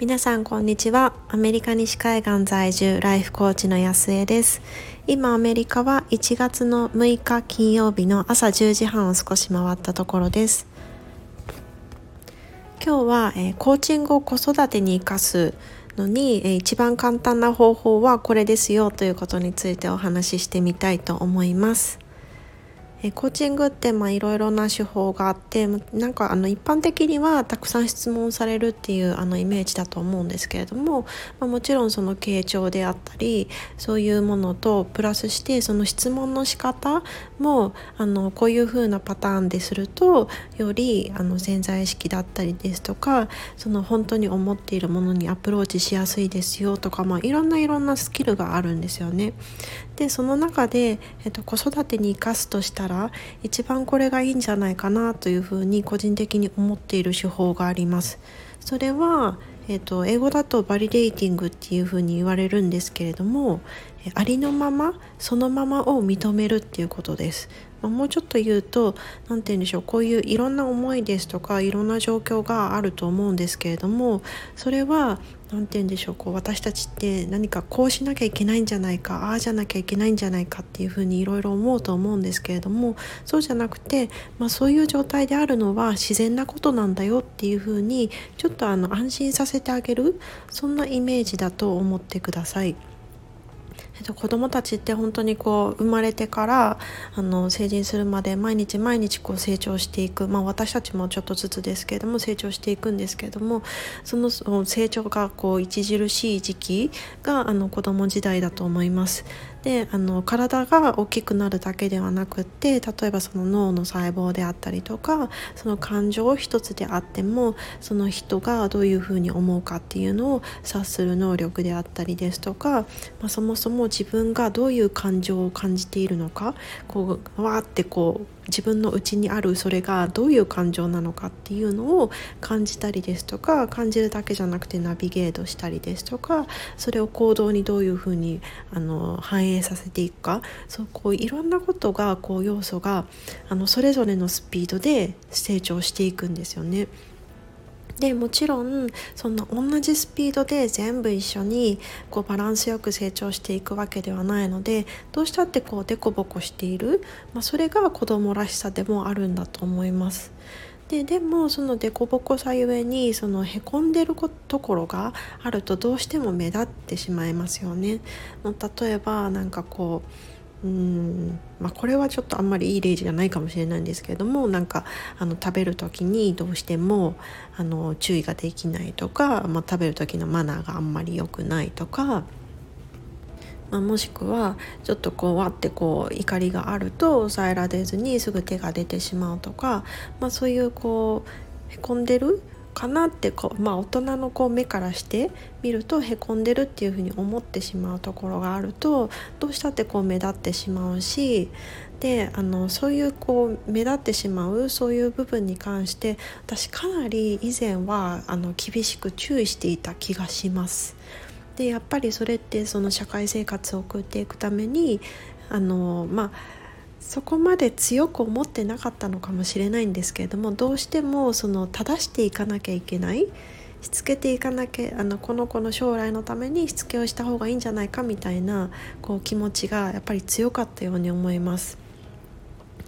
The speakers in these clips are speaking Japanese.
皆さんこんにちは。アメリカ西海岸在住ライフコーチの安江です。今アメリカは1月の6日金曜日の朝10時半を少し回ったところです。今日は、えー、コーチングを子育てに生かすのに、えー、一番簡単な方法はこれですよということについてお話ししてみたいと思います。コーチングっていろいろな手法があってなんかあの一般的にはたくさん質問されるっていうあのイメージだと思うんですけれども、まあ、もちろんその傾聴であったりそういうものとプラスしてその質問の仕方もあのこういう風なパターンでするとよりあの潜在意識だったりですとかその本当に思っているものにアプローチしやすいですよとか、まあ、いろんないろんなスキルがあるんですよね。でその中で、えっと、子育てに生かすとしたら一番これがいいんじゃないかなというふうに個人的に思っている手法があります。それは、えっと、英語だとバリデーティングっていうふうに言われるんですけれどもありのままそのままを認めるっていうことです。ま、もうちょっと言うと何て言うんでしょうこういういろんな思いですとかいろんな状況があると思うんですけれどもそれは何て言うんでしょうこう私たちって何かこうしなきゃいけないんじゃないかああじゃなきゃいけないんじゃないかっていうふうにいろいろ思うと思うんですけれどもそうじゃなくて、まあ、そういう状態であるのは自然なことなんだよっていうふうにちょっとあの安心させてあげるそんなイメージだと思ってください。えっと、子どもたちって本当にこう生まれてからあの成人するまで毎日毎日こう成長していく、まあ、私たちもちょっとずつですけれども成長していくんですけれどもその成長がこう著しい時期があの子ども時代だと思います。であの体が大きくなるだけではなくって例えばその脳の細胞であったりとかその感情一つであってもその人がどういうふうに思うかっていうのを察する能力であったりですとか、まあ、そもそも自分がどういう感情を感じているのかこうわーってこう自分の内にあるそれがどういう感情なのかっていうのを感じたりですとか感じるだけじゃなくてナビゲートしたりですとかそれを行動にどういうふうにあの反映させていくかそうこういろんなことがこう要素があのそれぞれのスピードで成長していくんですよね。でもちろんそんな同じスピードで全部一緒にこうバランスよく成長していくわけではないのでどうしたってこうデコボコしている、まあ、それが子供らしさでもあるんだと思います。ででもそのデコボコさゆえにそのへこんでるところがあるとどうしても目立ってしまいますよね。例えばなんかこううん。まあ、これはちょっとあんまりいい例示がないかもしれないんですけれどもなんかあの食べる時にどうしてもあの注意ができないとか、まあ、食べる時のマナーがあんまり良くないとか、まあ、もしくはちょっとこうわってこう怒りがあると抑えられずにすぐ手が出てしまうとか、まあ、そういうこうへこんでるかなってこう、まあ、大人のこう目からして見るとへこんでるっていうふうに思ってしまうところがあるとどうしたってこう目立ってしまうしであのそういうこう目立ってしまうそういう部分に関して私かなり以前はあの厳しく注意していた気がします。でやっぱりそれってその社会生活を送っていくためにあのまあそこまで強く思ってなかったのかもしれないんですけれどもどうしてもその正していかなきゃいけないしつけていかなきゃあのこの子の将来のためにしつけをした方がいいんじゃないかみたいなこう気持ちがやっぱり強かったように思います。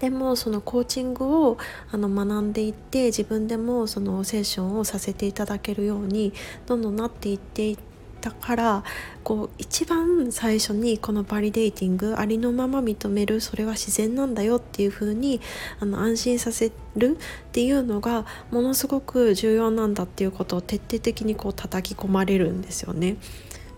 でもそのコーチングをあの学んでいって自分でもそのセッションをさせていただけるようにどんどんなっていっていてだからこう一番最初にこのバリデーティングありのまま認めるそれは自然なんだよっていう風にあに安心させるっていうのがものすごく重要なんだっていうことを徹底的にこう叩き込まれるんですよね。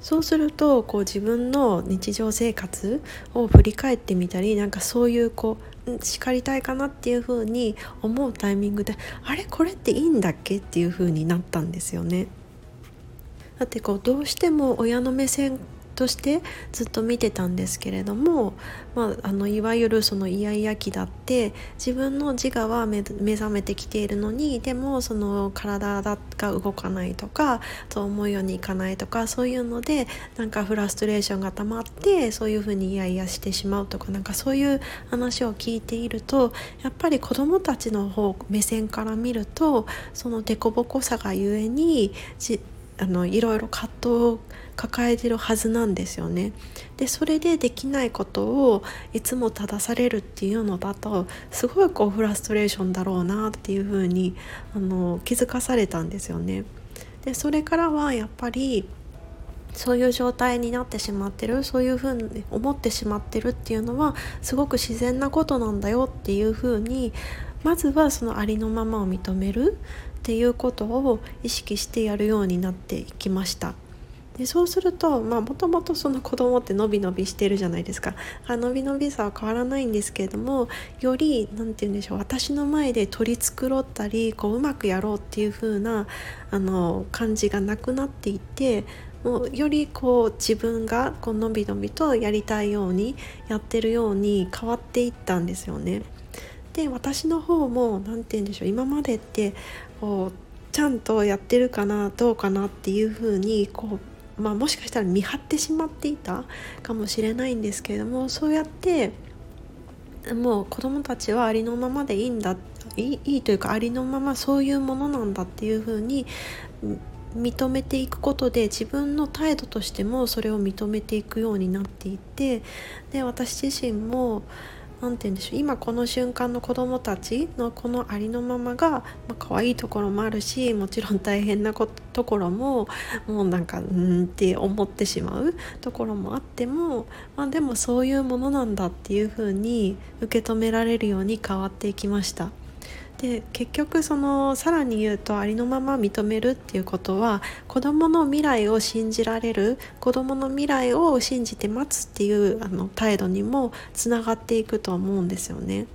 そうするとこう自分の日常生活を振り返ってみたりなんかそういうこう叱りたいかなっていう風に思うタイミングであれ？これっていいんだっけ？っていう風になったんですよね。だってこうどうしても親の目線としてずっと見てたんですけれども、まあ、あのいわゆるそのイヤイヤ期だって自分の自我は目覚めてきているのにでもその体が動かないとかと思うようにいかないとかそういうのでなんかフラストレーションが溜まってそういうふうにイヤイヤしてしまうとかなんかそういう話を聞いているとやっぱり子どもたちの方目線から見るとその凸凹さがゆえにあのいろいろ葛藤を抱えてるはずなんですよね。でそれでできないことをいつも正されるっていうのだとすごいこうフラストレーションだろうなっていうふうにあの気づかされたんですよね。でそれからはやっぱりそういう状態になってしまってるそういうふうに思ってしまってるっていうのはすごく自然なことなんだよっていうふうにまずはそのありのままを認めるっていうことを意識してやるようになっていきました。でそうするともともとその子供って伸び伸びしてるじゃないですかあ伸び伸びさは変わらないんですけれどもより何て言うんでしょう私の前で取り繕ったりこううまくやろうっていう風なあな感じがなくなっていってもうよりこう自分がこうのびのびとやりたいようにやってるように変わっていったんですよね。で私の方も何て言うんでしょう今までってこうちゃんとやってるかなどうかなっていうふうにこう、まあ、もしかしたら見張ってしまっていたかもしれないんですけれどもそうやってもう子供たちはありのままでいいんだいいいいというかありのままそういうものなんだっていうふうに認めていくことで自分の態度としてもそれを認めていくようになっていてで私自身も何て言うんでしょう今この瞬間の子どもたちのこのありのままが、まあ可愛いところもあるしもちろん大変なところももうなんかうんって思ってしまうところもあっても、まあ、でもそういうものなんだっていうふうに受け止められるように変わっていきました。で結局そのさらに言うとありのまま認めるっていうことは子どもの未来を信じられる子どもの未来を信じて待つっていうあの態度にもつながっていくと思うんですよね。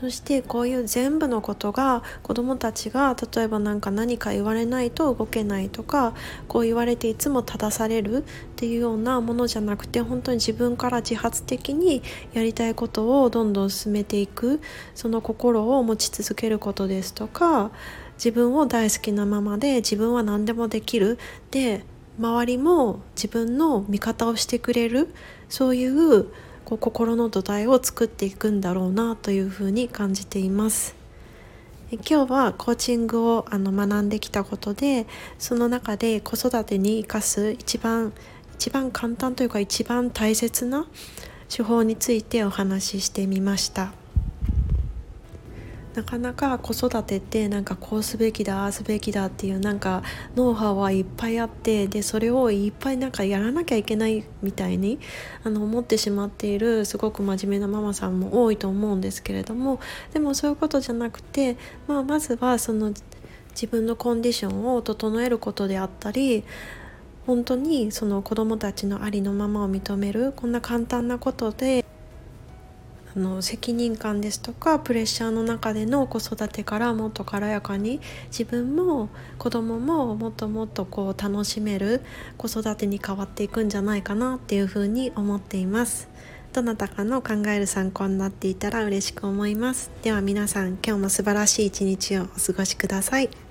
そしてこういう全部のことが子どもたちが例えば何か何か言われないと動けないとかこう言われていつも正されるっていうようなものじゃなくて本当に自分から自発的にやりたいことをどんどん進めていくその心を持ち続けることですとか自分を大好きなままで自分は何でもできるで周りも自分の味方をしてくれるそういうこう心の土台を作っていくんだろうなというふうに感じています。今日はコーチングをあの学んできたことでその中で子育てに生かす一番一番簡単というか一番大切な手法についてお話ししてみました。なかなか子育てってなんかこうすべきだああすべきだっていうなんかノウハウはいっぱいあってでそれをいっぱいなんかやらなきゃいけないみたいにあの思ってしまっているすごく真面目なママさんも多いと思うんですけれどもでもそういうことじゃなくて、まあ、まずはその自分のコンディションを整えることであったり本当にその子どもたちのありのままを認めるこんな簡単なことであの責任感ですとかプレッシャーの中での子育てからもっと軽やかに自分も子供ももっともっとこう楽しめる子育てに変わっていくんじゃないかなっていうふうに思っています。どなたかの考える参考になっていたら嬉しく思います。では皆さん今日も素晴らしい一日をお過ごしください。